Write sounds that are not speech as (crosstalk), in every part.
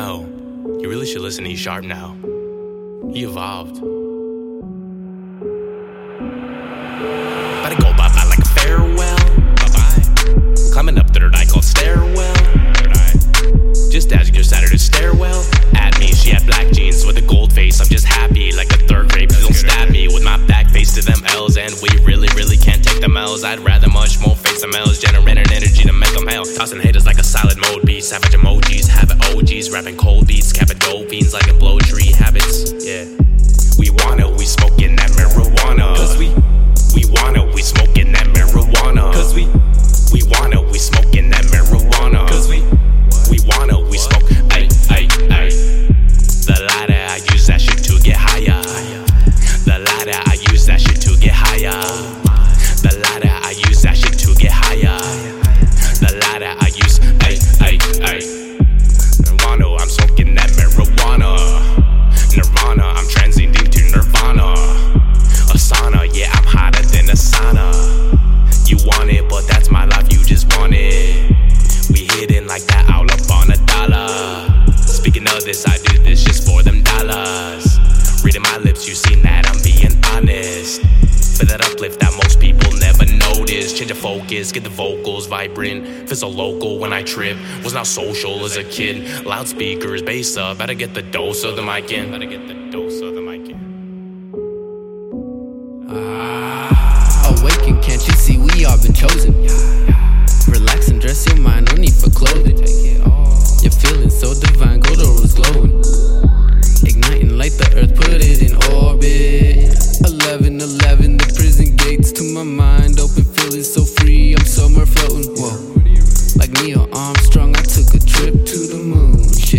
you really should listen to E Sharp now. He evolved. Better go bye bye like a farewell. Bye bye. Climbing up third eye called stairwell. Third eye. Just as your Saturday stairwell. At me, she had black jeans with a gold face. I'm just happy like a third grade. Please don't stab me with my back face to them L's. And we really, really can't take them L's. I'd rather much more face them L's. Generating energy to make them hell. Tossing haters like a solid mode beat. Savage OGs. Rapping cold beats. Capping dope fiends like a blow vocals vibrant. So local when I trip. Was not social as a kid. Loudspeakers, bass up. Better get the dose of the mic in. Better get the dose of the mic in. Ah. Awaken, can't you see we all been chosen? Relax and dress your mind, no need for clothing.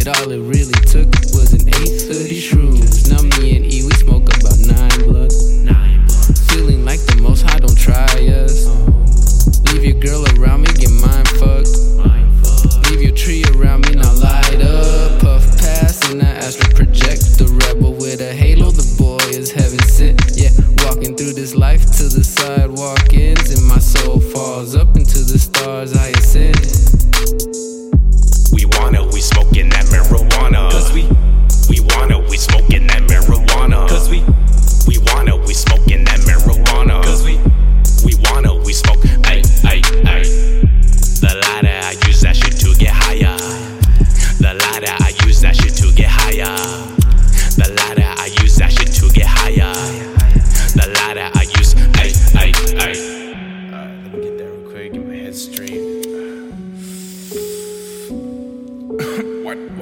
All it really took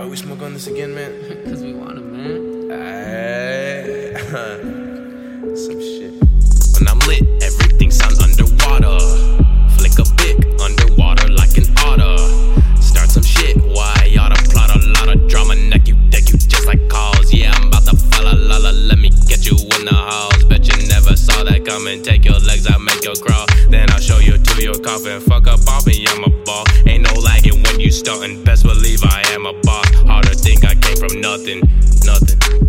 we smoke on this again, man? (laughs) Cause we want it, man. Ay, (laughs) Some shit. When I'm lit, everything sounds underwater. Flick a bit underwater like an otter. Start some shit, why oughta plot a lot of drama. Neck you, deck you just like calls. Yeah, I'm about to fall a lala. Let me get you in the halls. Bet you never saw that coming. Take your legs out, make you crawl. Then I'll show you to your coffin. Fuck up off me, I'm a ball. Ain't no lagging when you startin'. Believe I am a boss. Hard to think I came from nothing, nothing.